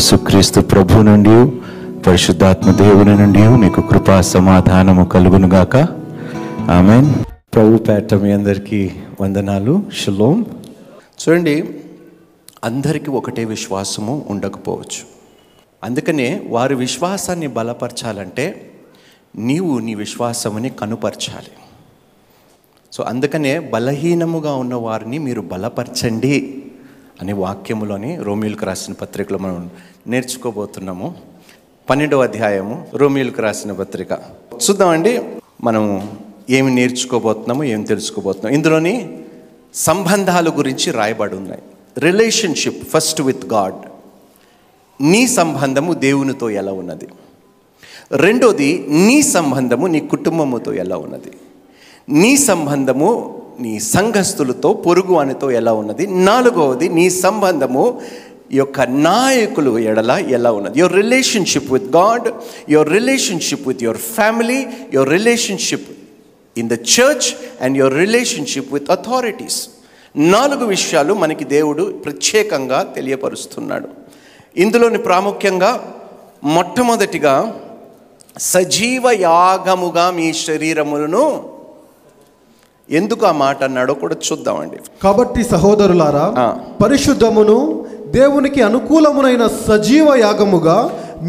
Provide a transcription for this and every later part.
యేసుక్రీస్తు ప్రభు నుండి పరిశుద్ధాత్మ దేవుని నుండి మీకు కృపా సమాధానము కలుగునుగాక. ఆమెన్. ప్రభు పేట మీ అందరికీ వందనాలు. షలోం. చూడండి అందరికీ ఒకటే విశ్వాసము ఉండకపోవచ్చు. అందుకనే వారి విశ్వాసాన్ని బలపరచాలంటే నీవు నీ విశ్వాసముని కనుపరచాలి. సో అందుకనే బలహీనముగా ఉన్న వారిని మీరు బలపరచండి. అనే వాక్యములోని రోమిల్కి రాసిన పత్రికలో మనం నేర్చుకోబోతున్నాము. పన్నెండవ అధ్యాయము రోమిల్కి రాసిన పత్రిక. చూద్దామండి మనము ఏమి నేర్చుకోబోతున్నాము ఏమి తెలుసుకోబోతున్నాం ఇందులోని సంబంధాల గురించి రాయబడి ఉన్నాయి. రిలేషన్షిప్ ఫస్ట్ విత్ గాడ్ నీ సంబంధము దేవునితో ఎలా ఉన్నది? రెండోది నీ సంబంధము నీ కుటుంబముతో ఎలా ఉన్నది? నీ సంబంధము నీ సంఘస్థులతో పొరుగు వానితో ఎలా ఉన్నది? నాలుగవది నీ సంబంధము యొక్క నాయకులు ఎడల ఎలా ఉన్నది? Your relationship with God your relationship with your family your relationship in the church and your relationship with authorities నాలుగు విషయాలు మనకి దేవుడు ప్రత్యేకంగా తెలియపరుస్తున్నాడు. ఇందులోని ప్రాముఖ్యంగా మొట్టమొదటిగా సజీవ యాగముగా మీ శరీరములను ఎందుకు ఆ మాట అన్నాడో కూడా చూద్దామండి కాబట్టి సహోదరులారా. పరిశుద్ధమును దేవునికి అనుకూలమునైన సజీవ యాగముగా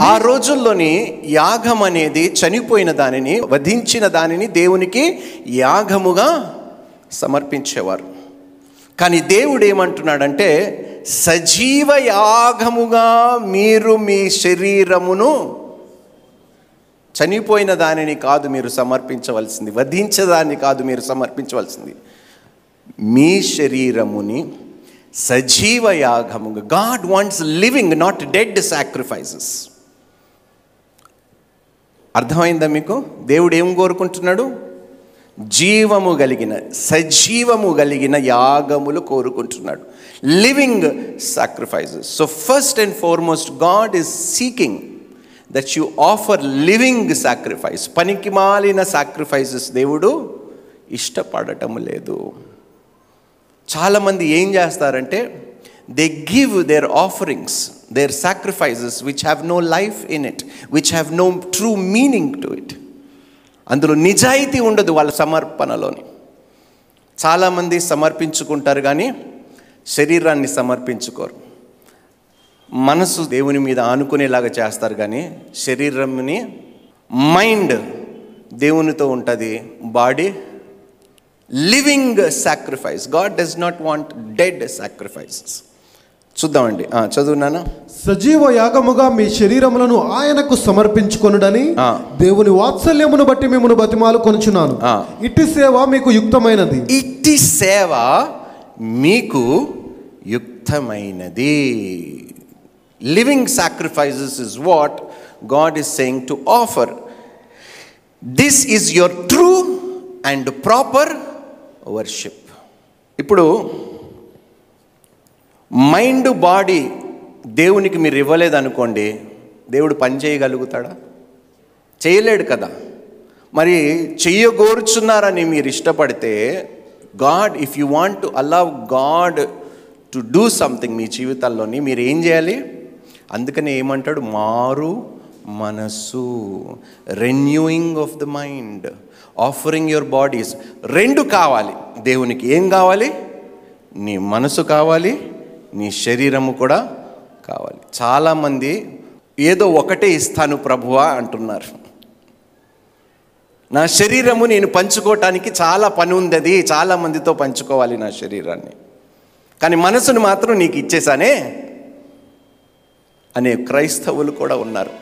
ఆ రోజుల్లోని యాగం అనేది చనిపోయిన దానిని వధించిన దానిని దేవునికి యాగముగా సమర్పించేవారు కానీ దేవుడు ఏమంటున్నాడంటే సజీవ యాగముగా మీరు మీ శరీరమును చనిపోయిన దానిని కాదు మీరు సమర్పించవలసింది వధించేదాన్ని కాదు మీరు సమర్పించవలసింది. మీ శరీరముని సజీవ యాగముగా God wants living not dead sacrifices అర్థమైందా మీకు? దేవుడు ఏం కోరుకుంటున్నాడు? జీవము కలిగిన సజీవము కలిగిన యాగములు కోరుకుంటున్నాడు. Living sacrifices so first and foremost God is seeking that you offer living sacrifice పనికి మాలిన సాక్రిఫైసెస్ దేవుడు ఇష్టపడటం లేదు. చాలామంది ఏం చేస్తారంటే they give their offerings their sacrifices which have no life in it which have no true meaning to it అందులో నిజాయితీ ఉండదు వాళ్ళ సమర్పణలోని. చాలామంది సమర్పించుకుంటారు కానీ శరీరాన్ని సమర్పించుకోరు. మనసు దేవుని మీద ఆనుకునేలాగా చేస్తారు కానీ శరీరంని మైండ్ దేవునితో ఉంటుంది. Body living sacrifice. God does not want dead sacrifices. చూద్దామండి. ఆ, చదువునానా సజీవ యాగముగా మీ శరీరములను ఆయనకు సమర్పించుకొనుడని. దేవుని వాత్సల్యమును బట్టి మిమ్మను బతిమాలు కొనుచున్నాను. ఇట్టి సేవ మీకు యుక్తమైనది. ఇట్టి సేవ మీకు యుక్తమైనది. Living sacrifices is what God is saying to offer this is your true and proper worship ఇప్పుడు మైండ్ బాడీ దేవునికి మీరు ఇవ్వలేదనుకోండి దేవుడు పని చేయగలుగుతాడా? చేయలేడు కదా. మరి చెయ్యగోరుచున్నారని మీరు ఇష్టపడితే God if you want to allow God to do something మీ జీవితాల్లోని మీరు ఏం చేయాలి? అందుకని ఏమంటాడు? మారు మనస్సు. Renewing of the mind offering your bodies రెండు కావాలి. దేవునికి ఏం కావాలి? నీ మనసు కావాలి. నీ శరీరము కూడా కావాలి. చాలామంది ఏదో ఒకటే ఇస్తాను ప్రభువా అంటున్నారు. నా శరీరము నేను పంచుకోవటానికి చాలా పని ఉంది అది చాలామందితో పంచుకోవాలి నా శరీరాన్ని. కానీ మనసును మాత్రం నీకు ఇచ్చేసానే అనే క్రైస్తవులు కూడా ఉన్నారు.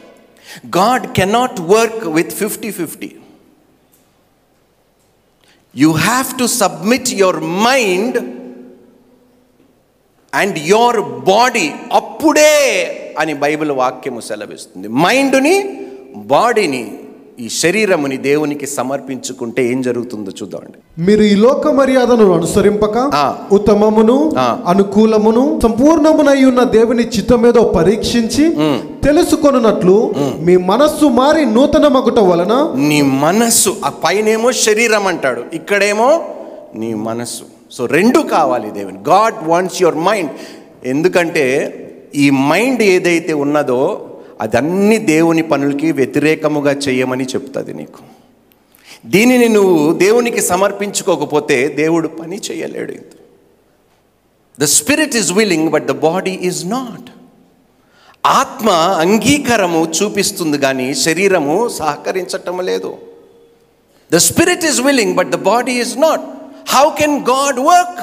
God cannot work with fifty fifty you have to submit your mind and your body అప్పుడే అని బైబిల్ వాక్యము సెలవిస్తుంది. మైండ్ని బాడీని ఈ శరీరముని దేవునికి సమర్పించుకుంటే ఏం జరుగుతుందో చూద్దామండి. మీరు ఈ లోక మర్యాదను అనుసరింపక. ఉత్తమమును. అనుకూలమును సంపూర్ణమునై ఉన్న దేవుని చిత్తమేదో పరీక్షించి తెలుసుకొనున్నట్లు మీ మనస్సు మారి నూతన మగుట వలన నీ మనస్సు ఆ పైనేమో శరీరం అంటాడు ఇక్కడేమో నీ మనస్సు. సో రెండు కావాలి దేవుని. God wants your mind. ఎందుకంటే ఈ మైండ్ ఏదైతే ఉన్నదో అదన్నీ దేవుని పనులకి వ్యతిరేకముగా చేయమని చెప్తుంది నీకు. దీనిని నువ్వు దేవునికి సమర్పించుకోకపోతే దేవుడు పని చేయలేడు the spirit is willing but the body is not ఆత్మ అంగీకారము చూపిస్తుంది కానీ శరీరము సహకరించటం లేదు. The spirit is willing but the body is not how can God work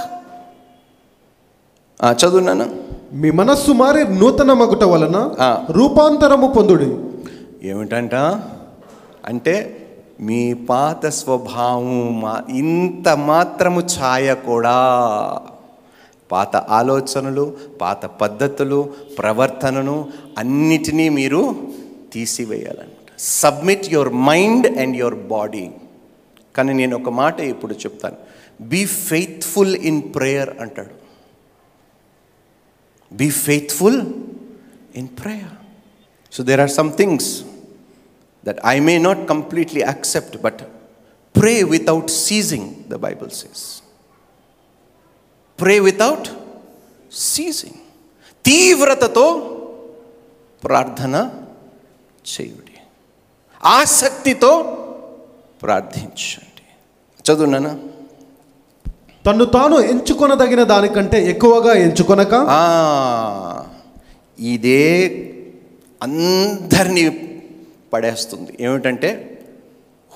చదువున్నాను మీ మనస్సు మారి నూతన మగుట వలన. రూపాంతరము పొందుడి. ఏమిటంట? అంటే మీ పాత స్వభావం మా ఇంత మాత్రము ఛాయ కూడా పాత ఆలోచనలు పాత పద్ధతులు ప్రవర్తనను అన్నిటినీ మీరు తీసివేయాలంట. Submit your mind and your body కానీ నేను ఒక మాట ఇప్పుడు చెప్తాను. బీ ఫెయిత్ఫుల్ ఇన్ ప్రేయర్ అంటాడు. Be faithful in prayer so there are some things that I may not completely accept, but pray without ceasing, the Bible says. Pray without ceasing. తీవ్రతతో ప్రార్థన చేయుడి ఆసక్తితో ప్రార్థించండి చదువున్నానా తను తాను ఎంచుకొనదగిన దానికంటే ఎక్కువగా ఎంచుకొనక? ఇదే అందరినీ పడేస్తుంది. ఏమిటంటే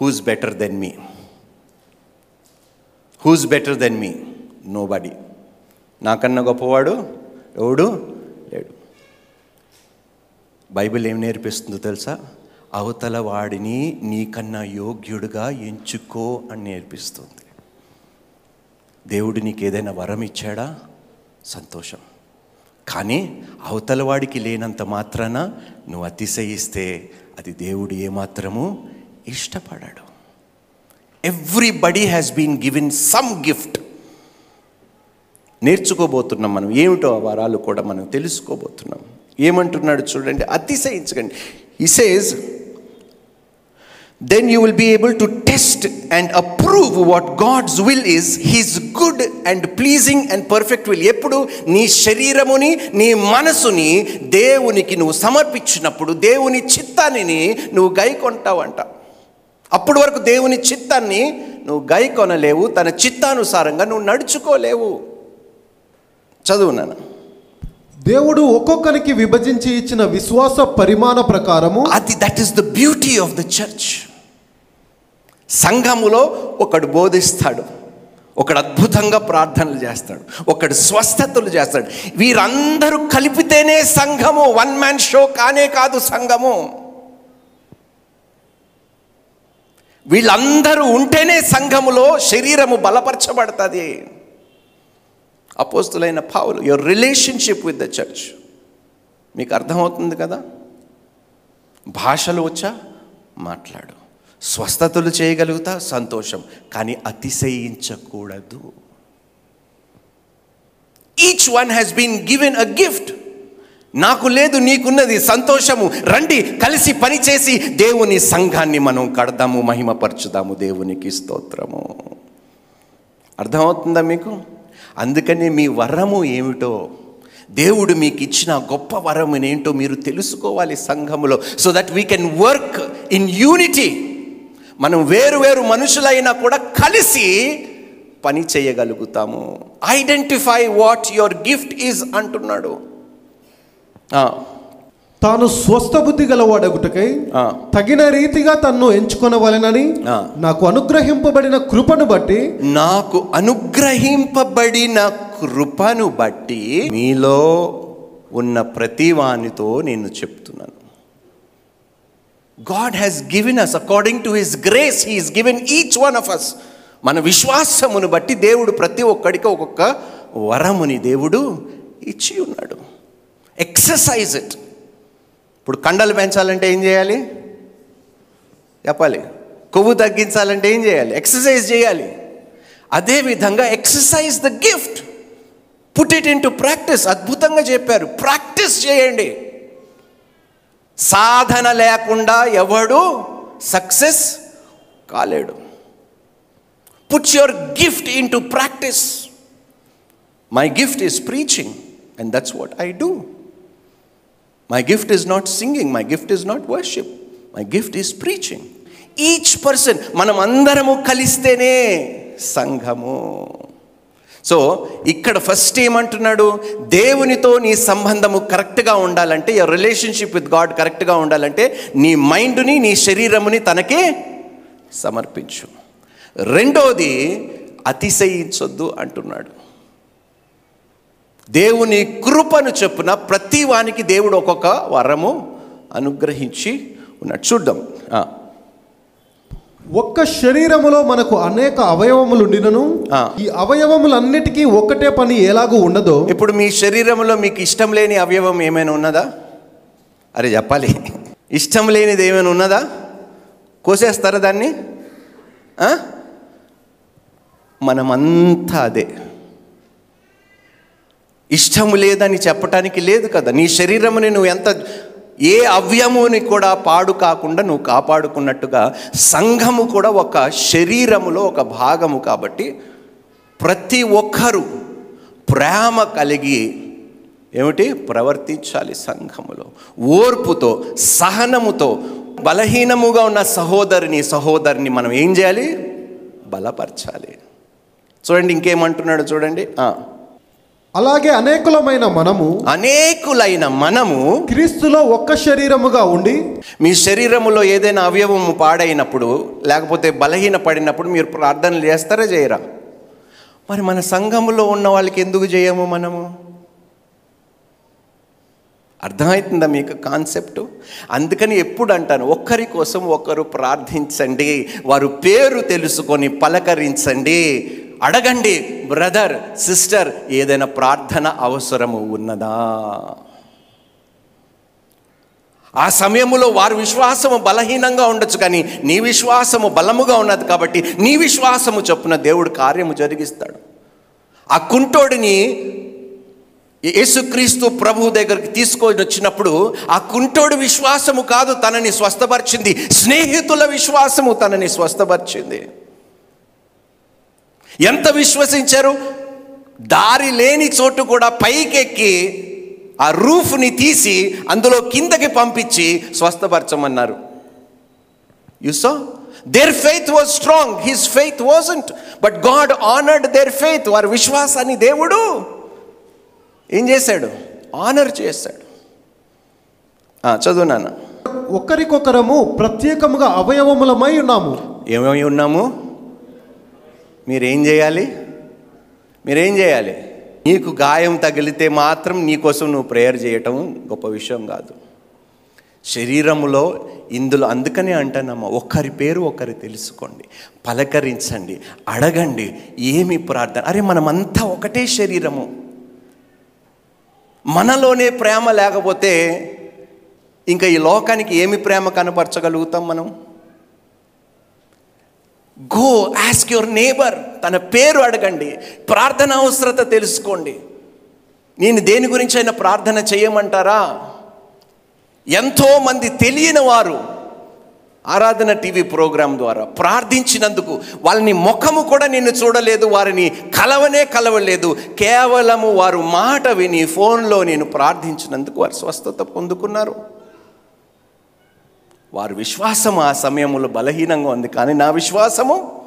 who's better than me who's better than me nobody నాకన్నా గొప్పవాడు ఎవడు లేడు. బైబిల్ ఏం నేర్పిస్తుందో తెలుసా? అవతల వాడిని నీకన్నా యోగ్యుడుగా ఎంచుకో అని నేర్పిస్తుంది. దేవుడు నీకు ఏదైనా వరం ఇచ్చాడా? సంతోషం. కానీ అవతల వాడికి లేనంత మాత్రాన నువ్వు అతిశయిస్తే అది దేవుడు ఏమాత్రము ఇష్టపడాడు. Everybody has been given some gift నేర్చుకోబోతున్నాం మనం. ఏమిటో ఆ వరాలు కూడా మనం తెలుసుకోబోతున్నాం. ఏమంటున్నాడు చూడండి అతిశయించకండి. ఇసేజ్ then you will be able to test and approve what God's will is, His good and pleasing and perfect will. ఎప్పుడు నీ శరీరముని నీ మనసుని దేవునికి నువ్వు సమర్పించినప్పుడు దేవుని చిత్తాన్ని నువ్వు గైకొంటావంట. అప్పటి వరకు దేవుని చిత్తాన్ని నువ్వు గైకొనలేవు తన చిత్తానుసారంగా నువ్వు నడుచుకోలేవు. చదువు నాన్న. దేవుడు ఒక్కొక్కరికి విభజించి ఇచ్చిన విశ్వాస పరిమాణ ప్రకారము అది that is the beauty of the church సంఘములో ఒకడు బోధిస్తాడు. ఒకడు అద్భుతంగా ప్రార్థనలు చేస్తాడు. ఒకడు స్వస్థతలు చేస్తాడు. వీరందరూ కలిపితేనే సంఘము. వన్ మ్యాన్ షో కానే కాదు సంఘము. వీళ్ళందరూ ఉంటేనే సంఘములో శరీరము బలపరచబడుతుంది. అపోస్తులైన పావులు your relationship with the church మీకు అర్థమవుతుంది కదా? భాషలు వచ్చా? మాట్లాడు. స్వస్థతలు చేయగలుగుతా సంతోషం కానీ అతిశయించకూడదు. Each one has been given a gift నాకు లేదు నీకున్నది సంతోషము. రండి కలిసి పనిచేసి దేవుని సంఘాన్ని మనం కడదాము మహిమపరచుదాము దేవునికి స్తోత్రము. అర్థమవుతుందా మీకు? అందుకని మీ వరము ఏమిటో దేవుడు మీకు ఇచ్చిన గొప్ప వరం ఏంటో మీరు తెలుసుకోవాలి సంఘములో so that we can work in unity మనం వేరు వేరు మనుషులైనా కూడా కలిసి పని చేయగలుగుతాము identify what your gift is అంటున్నాడు తాను స్వస్థ బుద్ధి గలవాడగుటకై. తగిన రీతిగా తన్ను ఎంచుకొనవలెనని. నాకు అనుగ్రహింపబడిన కృపను బట్టి నాకు అనుగ్రహింపబడిన కృపను బట్టి మీలో ఉన్న ప్రతివానితో నేను చెప్తున్నాను God has given us according to his grace he's given each one of us మన విశ్వాసమును బట్టి దేవుడు ప్రతి ఒక్కడికి ఒక్కొక్క వరముని దేవుడు ఇచ్చి ఉన్నాడు. ఎక్సర్సైజ్ ఇట్ ఇప్పుడు కండలు పెంచాలంటే ఏం చేయాలి? చెప్పాలి. కొవ్వు తగ్గించాలంటే ఏం చేయాలి? ఎక్సర్సైజ్ చేయాలి. అదేవిధంగా exercise the gift put it into practice అద్భుతంగా చెప్పారు. ప్రాక్టీస్ చేయండి. సాధన లేకుండా ఎవడు సక్సెస్ కాలేడు. Puts your gift into practice my gift is preaching and that's what I do my gift is not singing my gift is not worship my gift is preaching each person మనం అందరము కలిస్తేనే సంఘము. So ఇక్కడ first ఏమంటున్నాడు? దేవునితో నీ సంబంధము కరెక్ట్గా ఉండాలంటే యర్ రిలేషన్షిప్ విత్ గాడ్ కరెక్ట్గా ఉండాలంటే నీ మైండ్ని నీ శరీరముని తనకే సమర్పించు. రెండోది అతిశయించొద్దు అంటున్నాడు. దేవుని కృపను చెప్పున ప్రతి వానికి దేవుడు ఒక్కొక్క వరము అనుగ్రహించి ఉన్నాడు. చూద్దాం. ఒక్క శరీరములో మనకు అనేక అవయవములుండినను ఆ. ఈ అవయవములన్నిటికీ ఒక్కటే పని ఎలాగూ ఉండదో? ఇప్పుడు మీ శరీరంలో మీకు ఇష్టం లేని అవయవం ఏమైనా ఉన్నదా? అరే చెప్పాలి. ఇష్టం లేనిది ఏమైనా ఉన్నదా? కోసేస్తారా దాన్ని? మనమంతా అదే. ఇష్టము లేదని చెప్పటానికి లేదు కదా. నీ శరీరముని నువ్వు ఎంత ఏ అవ్యముని కూడా పాడు కాకుండా నువ్వు కాపాడుకున్నట్టుగా సంఘము కూడా ఒక శరీరములో ఒక భాగము కాబట్టి ప్రతి ఒక్కరూ ప్రేమ కలిగి ఏమిటి? ప్రవర్తించాలి సంఘములో. ఓర్పుతో సహనముతో బలహీనముగా ఉన్న సహోదరిని సహోదరిని మనం ఏం చేయాలి? బలపరచాలి. చూడండి ఇంకేమంటున్నాడు చూడండి. అలాగే అనేకులమైన మనము అనేకులైన మనము క్రీస్తులో ఒక్క శరీరముగా ఉండి మీ శరీరములో ఏదైనా అవయవము పాడైనప్పుడు లేకపోతే బలహీన పడినప్పుడు మీరు ప్రార్థనలు చేస్తారా చేయరా? మరి మన సంఘములో ఉన్న వాళ్ళకి ఎందుకు చేయము మనము? అర్థమవుతుందా మీకు కాన్సెప్ట్? అందుకని ఎప్పుడు అంటాను ఒక్కరి కోసం ఒకరు ప్రార్థించండి వారు పేరు తెలుసుకొని పలకరించండి అడగండి బ్రదర్ సిస్టర్ ఏదైనా ప్రార్థన అవసరము ఉన్నదా? ఆ సమయంలో వారి విశ్వాసము బలహీనంగా ఉండొచ్చు కానీ నీ విశ్వాసము బలముగా ఉన్నది కాబట్టి నీ విశ్వాసము చొప్పున దేవుడు కార్యము జరిగిస్తాడు. ఆ కుంటోడిని యేసుక్రీస్తు ప్రభు దగ్గరికి తీసుకొని వచ్చినప్పుడు ఆ కుంటోడు విశ్వాసము కాదు తనని స్వస్థపరిచింది. స్నేహితుల విశ్వాసము తనని స్వస్థపరిచింది. ఎంత విశ్వసించారు? దారి లేని చోటు కూడా పైకెక్కి ఆ రూఫ్ని తీసి అందులో కిందకి పంపించి స్వస్థపరచమన్నారు. You so their faith was strong his faith wasn't but God honoured their faith వారి విశ్వాసాన్ని దేవుడు ఏం చేశాడు? ఆనర్ చేశాడు. ఆ, చదువు నాన్న. ఒకరికొకరము ప్రత్యేకముగా అవయవములమై ఉన్నాము. ఏమేమి ఉన్నాము? మీరేం చేయాలి? మీరేం చేయాలి? నీకు గాయం తగిలితే మాత్రం నీకోసం నువ్వు ప్రేయర్ చేయటం గొప్ప విషయం కాదు. శరీరములో ఇందులో అందుకనే అంటానమ్మా ఒకరి పేరు ఒకరు తెలుసుకోండి. పలకరించండి. అడగండి. ఏమి ప్రార్థన? అరే మనమంతా ఒకటే శరీరము. మనలోనే ప్రేమ లేకపోతే ఇంకా ఈ లోకానికి ఏమి ప్రేమ కనపరచగలుగుతాం మనం? గో ఆస్క్ యువర్ నేబర్ తన పేరు అడగండి. ప్రార్థన అవసరత తెలుసుకోండి. నేను దేని గురించి అయినా ప్రార్థన చేయమంటారా? ఎంతోమంది తెలియని వారు ఆరాధన టీవీ ప్రోగ్రాం ద్వారా ప్రార్థించినందుకు వాళ్ళని ముఖము కూడా నిన్ను చూడలేదు వారిని కలవనే కలవలేదు. కేవలము వారు మాట విని ఫోన్లో నేను ప్రార్థించినందుకు వారు స్వస్థత పొందుకున్నారు. వారి విశ్వాసం ఆ సమయంలో బలహీనంగా ఉంది. కానీ నా విశ్వాసము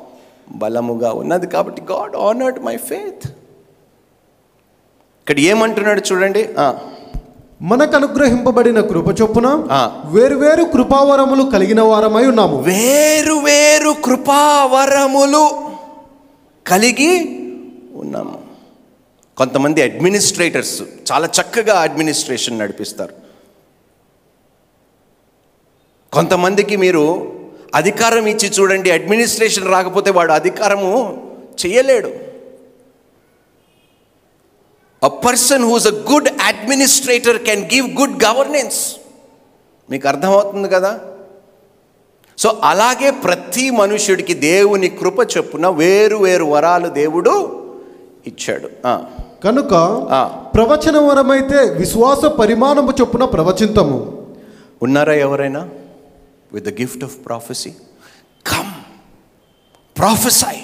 బలముగా ఉన్నది కాబట్టి గాడ్ ఆనర్డ్ మై ఫేత్. ఇక్కడ ఏమంటున్నాడు చూడండి? మనకు అనుగ్రహింపబడిన కృప చొప్పున. వేరువేరు కృపావరములు కలిగిన వారమై ఉన్నాము. వేరు వేరు కృపావరములు కలిగి ఉన్నాము. కొంతమంది అడ్మినిస్ట్రేటర్స్ చాలా చక్కగా అడ్మినిస్ట్రేషన్ నడిపిస్తారు. కొంతమందికి మీరు అధికారం ఇచ్చి చూడండి అడ్మినిస్ట్రేషన్ రాకపోతే వాడు అధికారము చేయలేడు a person who's a good administrator can give good governance మీకు అర్థమవుతుంది కదా? సో అలాగే ప్రతి మనుష్యుడికి దేవుని కృప చొప్పున వేరు వేరు వరాలు దేవుడు ఇచ్చాడు. కనుక. ప్రవచన వరమైతే విశ్వాస పరిమాణము చొప్పున ప్రవచింతము. ఉన్నారా ఎవరైనా? With the gift of prophecy come prophesy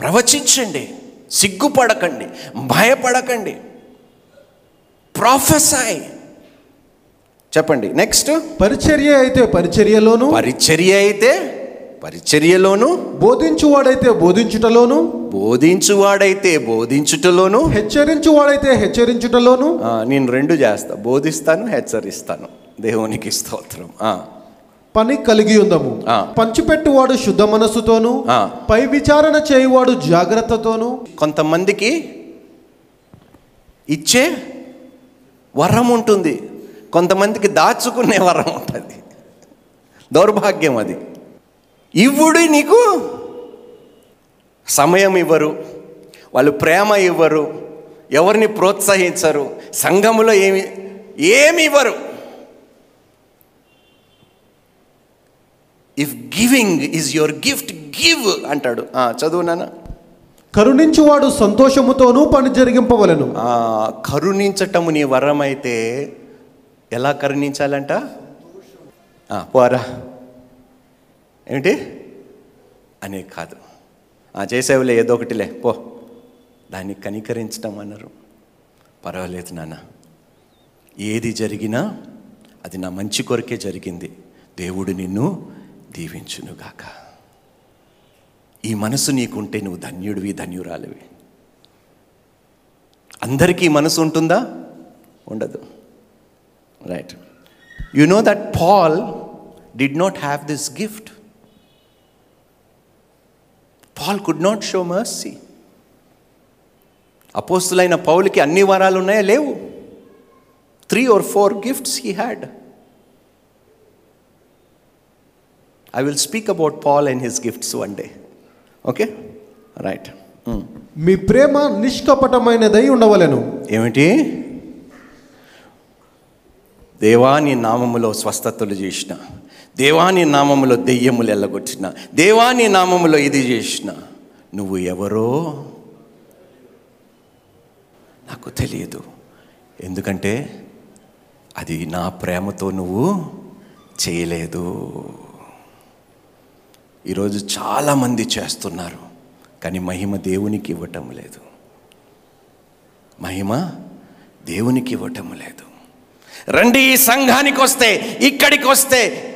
ప్రవచించండి. సిగ్గుపడకండి. భయపడకండి. ప్రాఫెసై చెప్పండి. నెక్స్ట్ పరిచర్య అయితే పరిచర్యలోను పరిచర్య అయితే పరిచర్యలోను. బోధించువాడైతే బోధించుటలోను బోధించువాడైతే బోధించుటలోను. హెచ్చరించువాడైతే హెచ్చరించుటలోను. నేను రెండు చేస్తా. బోధిస్తాను హెచ్చరిస్తాను. దేవునికి స్తోత్రం. పని కలిగి ఉందము. పంచిపెట్టువాడు శుద్ధ మనస్సుతోను. పై విచారణ చేయువాడు జాగ్రత్తతోను కొంతమందికి ఇచ్చే వరం ఉంటుంది. కొంతమందికి దాచుకునే వరం ఉంటుంది. దౌర్భాగ్యం అది. ఇవ్వుడు నీకు సమయం ఇవ్వరు. వాళ్ళు ప్రేమ ఇవ్వరు. ఎవరిని ప్రోత్సహించరు. సంఘములో ఏమి ఏమి ఇవ్వరు. If giving is your gift give అంటాడు. చదువు నాన్న. కరుణించువాడు సంతోషముతోనూ పని జరిగింపవలను. కరుణించటము నీ వరం అయితే ఎలా కరుణించాలంట? పోరా. ఏమిటి? అనే కాదు. ఆ, చేసేవులే ఏదో ఒకటిలే పో. దాన్ని కనికరించటం అన్నారు. పర్వాలేదు నాన్న. ఏది జరిగినా అది నా మంచి కొరకే జరిగింది. దేవుడు నిన్ను దీవించునుగాక. ఈ మనసు నీకుంటే నువ్వు ధన్యుడివి ధన్యురాలివి. అందరికీ మనసు ఉంటుందా? ఉండదు. Right you know that Paul did not have this gift Paul could not show mercy అపోస్తులైన పౌలకి అన్ని వరాలు ఉన్నాయా లేవు. Three or four gifts he had I will speak about Paul and his gifts one day okay right మీ ప్రేమ నిష్కపటమైనదై ఉండవలెను. ఏమిటి? దేవాని నామములో స్వస్థతలు చేసిన. దేవాని నామములో దెయ్యములు ఎల్లగొట్టిన. దేవాని నామములో ఇది చేసిన. నువ్వు ఎవరో? నాకు తెలియదు. ఎందుకంటే అది నా ప్రేమతో నువ్వు చేయలేదు. ఈరోజు చాలామంది చేస్తున్నారు కానీ మహిమ దేవునికి ఇవ్వటం లేదు. మహిమ దేవునికి ఇవ్వటం లేదు. రండి ఈ సంఘానికి వస్తే ఇక్కడికి వస్తే.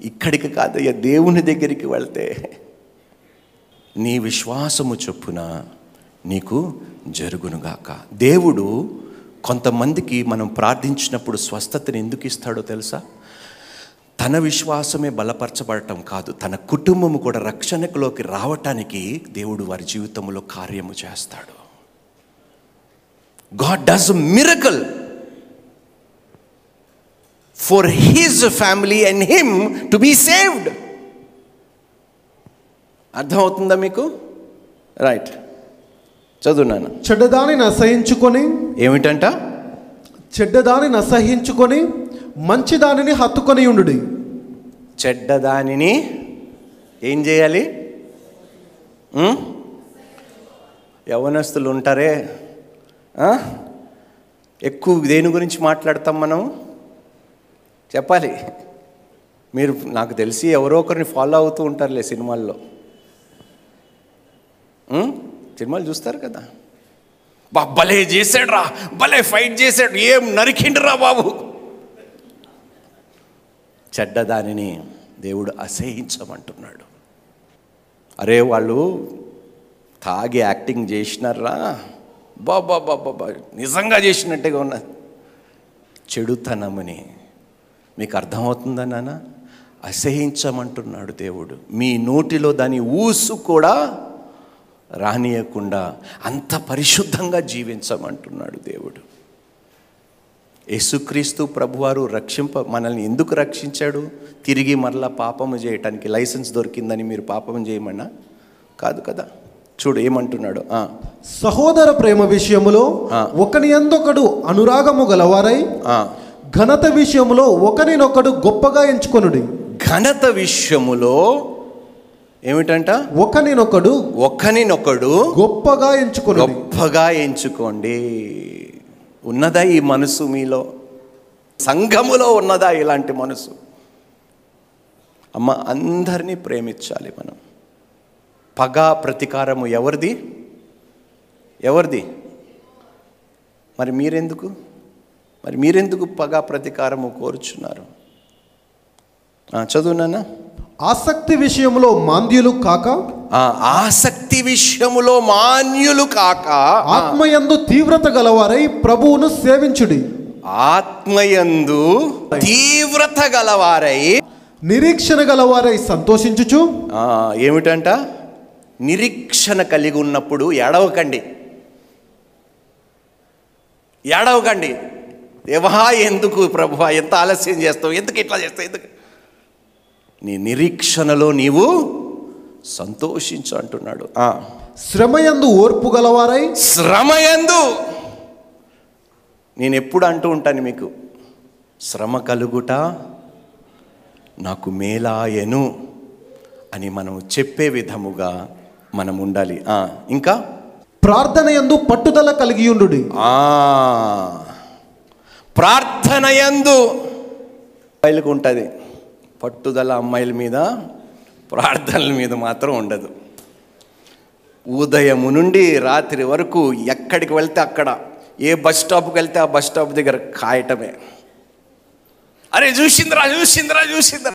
ఇక్కడికి కాదయ్యా దేవుని దగ్గరికి వెళ్తే. నీ విశ్వాసము చొప్పున నీకు జరుగునుగాక. దేవుడు కొంతమందికి మనం ప్రార్థించినప్పుడు స్వస్థతను ఎందుకు ఇస్తాడో తెలుసా? తన విశ్వాసమే బలపరచబడటం కాదు తన కుటుంబము కూడా రక్షణలోకి రావటానికి దేవుడు వారి జీవితంలో కార్యము చేస్తాడు. God does miracle for his family and him to be saved అర్థమవుతుందా మీకు? రైట్ చదువున్నాను చెడ్డదానిని అసహించుకొని ఏమిటంట? చెడ్డదానిని అసహించుకొని మంచి దానిని హత్తుకొని ఉండు చెడ్డదానిని ఏం చేయాలి? యవనస్తులు ఉంటారే. ఎక్కువ దేని గురించి మాట్లాడతాం మనం? చెప్పాలి. మీరు నాకు తెలిసి ఎవరో ఒకరిని ఫాలో అవుతూ ఉంటారులే సినిమాల్లో. సినిమాలు చూస్తారు కదా. బా భలే చేశాడు రా భలే ఫైట్ చేశాడు. ఏం నరికిండ్రా బాబు. చెడ్డదానిని దేవుడు అసహించమంటున్నాడు. అరే వాళ్ళు తాగి యాక్టింగ్ చేసినారా? బాబా బాబా నిజంగా చేసినట్టుగా ఉన్నది. చెడుతనముని మీకు అర్థమవుతుందా నాన్న? అసహించమంటున్నాడు దేవుడు. మీ నోటిలో దాని ఊసు కూడా రానియకుండా అంత పరిశుద్ధంగా జీవించమంటున్నాడు దేవుడు. యేసుక్రీస్తు ప్రభువారు రక్షింప మనల్ని ఎందుకు రక్షించాడు? తిరిగి మరలా పాపము చేయటానికి లైసెన్స్ దొరికిందని మీరు పాపం చేయమన్నా? కాదు కదా. చూడు ఏమంటున్నాడు? సహోదర ప్రేమ విషయములో. ఒకని ఎందొకడు అనురాగము గలవారై. ఘనత విషయములో ఒకనినొకడు గొప్పగా ఎంచుకొనుడి. ఘనత విషయములో ఏమిటంట? ఒకనినొకడు ఒకనినొకడు గొప్పగా ఎంచుకొనుడి. గొప్పగా ఎంచుకోండి. ఉన్నదా ఈ మనసు మీలో? సంఘములో ఉన్నదా ఇలాంటి మనసు? అమ్మ అందరినీ ప్రేమించాలి మనం. పగ ప్రతీకారము ఎవరిది? ఎవరిది? మరి మీరెందుకు? మరి మీరెందుకు పగ ప్రతీకారము కోరుచున్నారు? ఆ, ఆసక్తి విషయంలో మాంద్యులు కాక ఆ, ఆసక్తి విషయములో మాన్యులు కాక ఆత్మయందు తీవ్రత గలవారై ప్రభువును సేవించుడి. ఆత్మయందు తీవ్రత గలవారై నిరీక్షణ గలవారై సంతోషించుచు. ఆ, ఏమిటంట? నిరీక్షణ కలిగి ఉన్నప్పుడు ఎడవకండి ఎడవకండి దేవా ఎందుకు ప్రభు ఎంత ఆలస్యం చేస్తావు? ఎందుకు ఇట్లా చేస్తావు? ఎందుకు? నీ నిరీక్షణలో నీవు సంతోషించు అంటున్నాడు. ఆ, శ్రమయందు ఓర్పు గలవారై? శ్రమయందు. నేను ఎప్పుడు అంటూ ఉంటాను మీకు శ్రమ కలుగుట నాకు మేలాయను అని మనం చెప్పే విధముగా మనం ఉండాలి. ఆ, ఇంకా? ప్రార్థన యందు పట్టుదల కలిగియుండు ఆ, ప్రార్థనయందు అమ్మాయిలకు ఉంటుంది పట్టుదల అమ్మాయిల మీద ప్రార్థనల మీద మాత్రం ఉండదు. ఉదయము నుండి రాత్రి వరకు ఎక్కడికి వెళ్తే అక్కడ ఏ బస్ స్టాప్కి వెళ్తే ఆ బస్ స్టాప్ దగ్గర కాయటమే. అరే చూసిందిరా చూసిందిరా చూసిందిరా.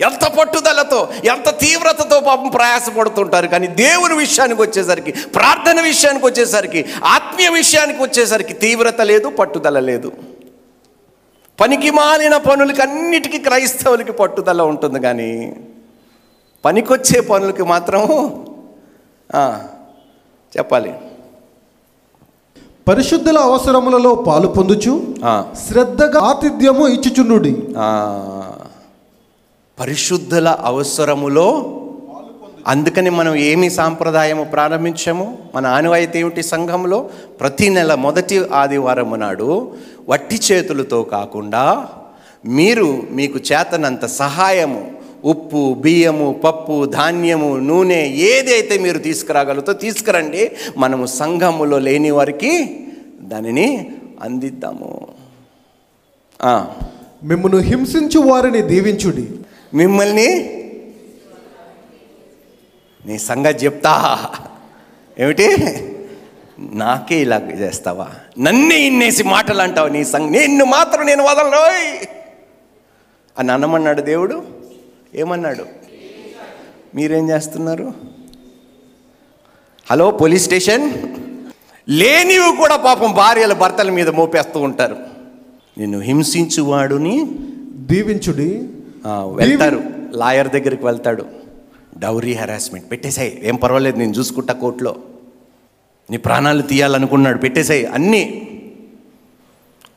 ఎంత పట్టుదలతో ఎంత తీవ్రతతో పాపం ప్రయాసపడుతుంటారు. కానీ దేవుని విషయానికి వచ్చేసరికి ప్రార్థన విషయానికి వచ్చేసరికి ఆత్మీయ విషయానికి వచ్చేసరికి తీవ్రత లేదు పట్టుదల లేదు. పనికి మాలిన పనులకి అన్నిటికీ క్రైస్తవులకి పట్టుదల ఉంటుంది కానీ పనికొచ్చే పనులకి మాత్రం చెప్పాలి. పరిశుద్ధుల అవసరములలో పాలు పొందుచు శ్రద్ధగా ఆతిథ్యము ఇచ్చుచుండుడి. ఆ, పరిశుద్ధుల అవసరములో అందుకని మనం ఏమి సాంప్రదాయము ప్రారంభించాము? మన ఆనవాయితీ ఏమిటి సంఘంలో ప్రతి నెల మొదటి ఆదివారం నాడు వట్టి చేతులతో కాకుండా మీరు మీకు చేతనంత సహాయము ఉప్పు బియ్యము పప్పు ధాన్యము నూనె ఏదైతే మీరు తీసుకురాగలుగుతో తీసుకురండి. మనము సంఘములో లేని వారికి దానిని అందిద్దాము. ఆ. మిమ్మను హింసించు వారిని దీవించుడి. మిమ్మల్ని నీ సంగతి చెప్తా. ఏమిటి? నాకే ఇలా చేస్తావా? నన్నే ఇన్నేసి మాటలు అంటావు నీ సంగ నిన్ను మాత్రం నేను వదలరోయ్. అని అన్నమన్నాడు దేవుడు? ఏమన్నాడు? మీరేం చేస్తున్నారు? Hello police station. లేనివి కూడా పాపం భార్యల భర్తల మీద మోపేస్తూ ఉంటారు. నిన్ను హింసించువాడుని దీవించుడి. వెళ్తారు. లాయర్ దగ్గరికి వెళ్తాడు. డౌరీ హెరాస్మెంట్ పెట్టేసాయి ఏం పర్వాలేదు నేను చూసుకుంటా కోర్టులో. నీ ప్రాణాలు తీయాలనుకున్నాడు పెట్టేసాయి అన్నీ.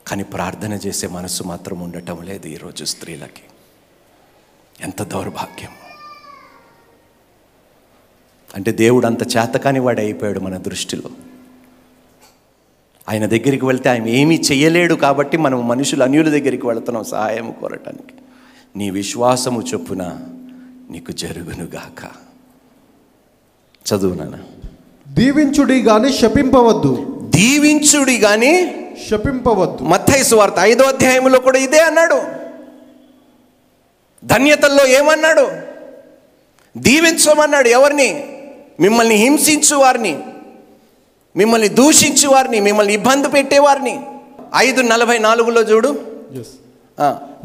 కానీ ప్రార్థన చేసే మనసు మాత్రం ఉండటం లేదు ఈరోజు స్త్రీలకి. ఎంత దౌర్భాగ్యం. అంటే దేవుడు అంత చేతకాని వాడు అయిపోయాడు మన దృష్టిలో. ఆయన దగ్గరికి వెళ్తే ఆయన ఏమీ చేయలేడు కాబట్టి మనం మనుషులు అన్యుల దగ్గరికి వెళుతున్నాం సహాయం కోరటానికి. నీ విశ్వాసము చొప్పున నీకు జరుగునుగాక. చదువు నాన్న. దీవించుడి గాని శపింపవద్దు. దీవించుడి కానీ శపింపవద్దు. మత్తయి సువార్త ఐదో అధ్యాయంలో కూడా ఇదే అన్నాడు. ధన్యతల్లో ఏమన్నాడు? దీవించమన్నాడు ఎవరిని? మిమ్మల్ని హింసించు వారిని. మిమ్మల్ని దూషించు వారిని. మిమ్మల్ని ఇబ్బంది పెట్టేవారిని ఐదు నలభై నాలుగులో చూడు.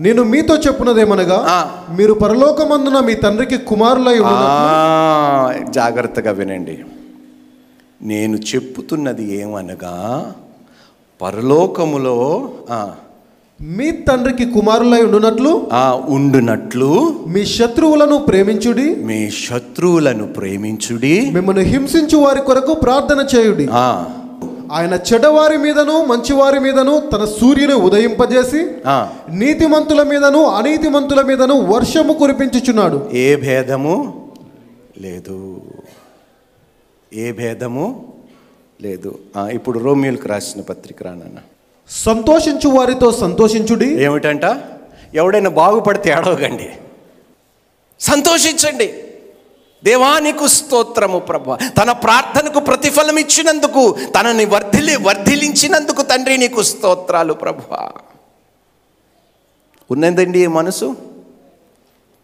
నేను మీతో చెప్పున్నదేమనగా. మీరు పరలోకమందున మీ తండ్రికి కుమారులై జాగ్రత్తగా వినండి. నేను చెప్పుతున్నది ఏమనగా పరలోకములో ఆ, మీ తండ్రికి కుమారులై ఉండునట్లు? ఆ ఉండునట్లు. మీ శత్రువులను ప్రేమించుడి? మీ శత్రువులను ప్రేమించుడి. మిమ్మల్ని హింసించు వారి కొరకు ప్రార్థన చేయుడి? ఆ, ఆయన చెడ్డవారి మీదను మంచివారి మీదను తన సూర్యుని ఉదయింపజేసి నీతిమంతుల మీదను అనీతిమంతుల మీదను వర్షము కురిపించుచున్నాడు. ఏ భేదము లేదు. ఏ భేదము లేదు. ఆ, ఇప్పుడు రోమియోలకు రాసిన పత్రిక రానన్న. సంతోషించు వారితో సంతోషించుడి. ఏమిటంట? ఎవడైనా బాగుపడితే ఏడవకండి. సంతోషించండి. దేవానికి స్తోత్రము ప్రభు. తన ప్రార్థనకు ప్రతిఫలం ఇచ్చినందుకు తనని వర్ధిలి వర్ధిలించినందుకు తండ్రి నీకు స్తోత్రాలు ప్రభు. ఉన్నదండి ఈ మనసు?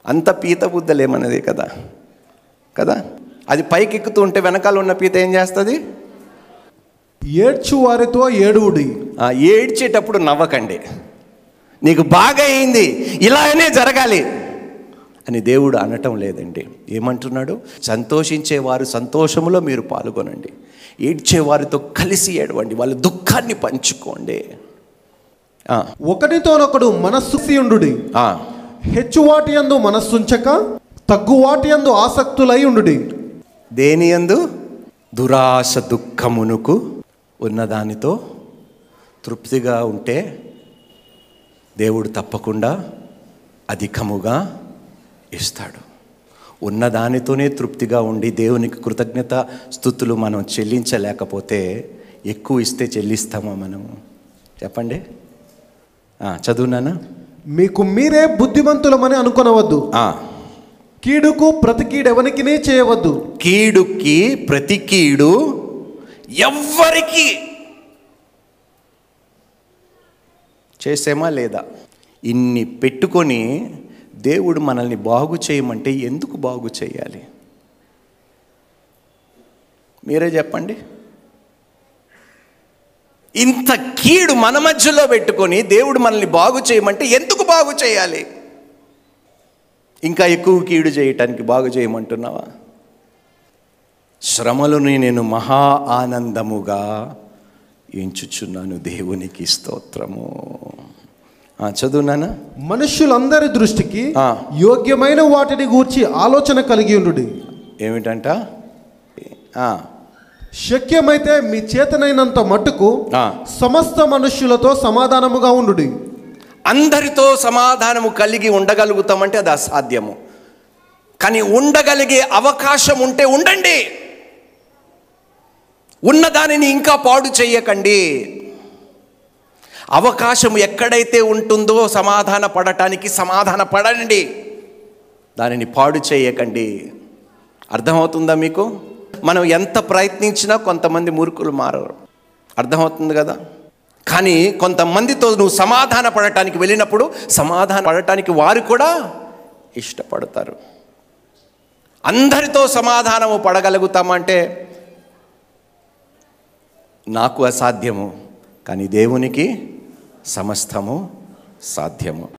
అంత పీత బుద్ధలేమన్నది కదా. కదా? అది పైకి ఎక్కుతూ ఉంటే వెనకాల ఉన్న పీత ఏం చేస్తుంది? ఏడ్చు వారితో ఏడువుడి. ఆ, ఏడ్చేటప్పుడు నవ్వకండి. నీకు బాగా అయింది. ఇలానే జరగాలి. అని దేవుడు అనటం లేదండి. ఏమంటున్నాడు? సంతోషించేవారు సంతోషములో మీరు పాల్గొనండి. ఏడ్చేవారితో కలిసి ఏడవండి. వాళ్ళ దుఃఖాన్ని పంచుకోండి. ఒకటితోనొకడు మనస్సుండు ఆ, హెచ్చువాటి యందు మనస్సుంచక తగ్గువాటి యందు ఆసక్తులై ఉండు దేని యందు? దురాశ దుఃఖమునుకు ఉన్నదానితో తృప్తిగా ఉంటే దేవుడు తప్పకుండా అధికముగా ఇస్తాడు. ఉన్నదానితోనే తృప్తిగా ఉండి దేవునికి కృతజ్ఞత స్థుతులు మనం చెల్లించలేకపోతే ఎక్కువ ఇస్తే చెల్లిస్తామా మనం చెప్పండి. చదువునానా మీకు మీరే బుద్ధిమంతులమని అనుకొనవద్దు. కీడుకు ప్రతి కీడెవనికినే చేయవద్దు. కీడుకి ప్రతి కీడు ఎవ్వరికి చేసేమా లేదా? ఇన్ని పెట్టుకొని దేవుడు మనల్ని బాగు చేయమంటే ఎందుకు బాగు చేయాలి? మీరే చెప్పండి. ఇంత కీడు మన మధ్యలో పెట్టుకొని దేవుడు మనల్ని బాగు చేయమంటే ఎందుకు బాగు చేయాలి? ఇంకా ఎక్కువ కీడు చేయటానికి బాగు చేయమంటున్నావా? శ్రమలను నేను మహా ఆనందముగా ఎంచుచున్నాను దేవునికి స్తోత్రము. చదువునానా మనుష్యులందరి దృష్టికి. యోగ్యమైన వాటిని గూర్చి ఆలోచన కలిగి ఉండు ఏమిటంట? శక్యమైతే మీ చేతనైనంత మట్టుకు. సమస్త మనుష్యులతో సమాధానముగా ఉండు అందరితో సమాధానము కలిగి ఉండగలుగుతామంటే అది అసాధ్యము. కానీ ఉండగలిగే అవకాశం ఉంటే ఉండండి. ఉన్న దానిని ఇంకా పాడు చేయకండి. అవకాశం ఎక్కడైతే ఉంటుందో సమాధాన పడటానికి సమాధాన పడండి. దానిని పాడు చేయకండి. అర్థమవుతుందా మీకు? మనం ఎంత ప్రయత్నించినా కొంతమంది మూర్ఖులు మారరు. అర్థమవుతుంది కదా? కానీ కొంతమందితో నువ్వు సమాధాన పడటానికి వెళ్ళినప్పుడు సమాధాన పడటానికి వారు కూడా ఇష్టపడతారు. అందరితో సమాధానము పడగలుగుతామంటే నాకు అసాధ్యము. కానీ దేవునికి సమస్తము సాధ్యము.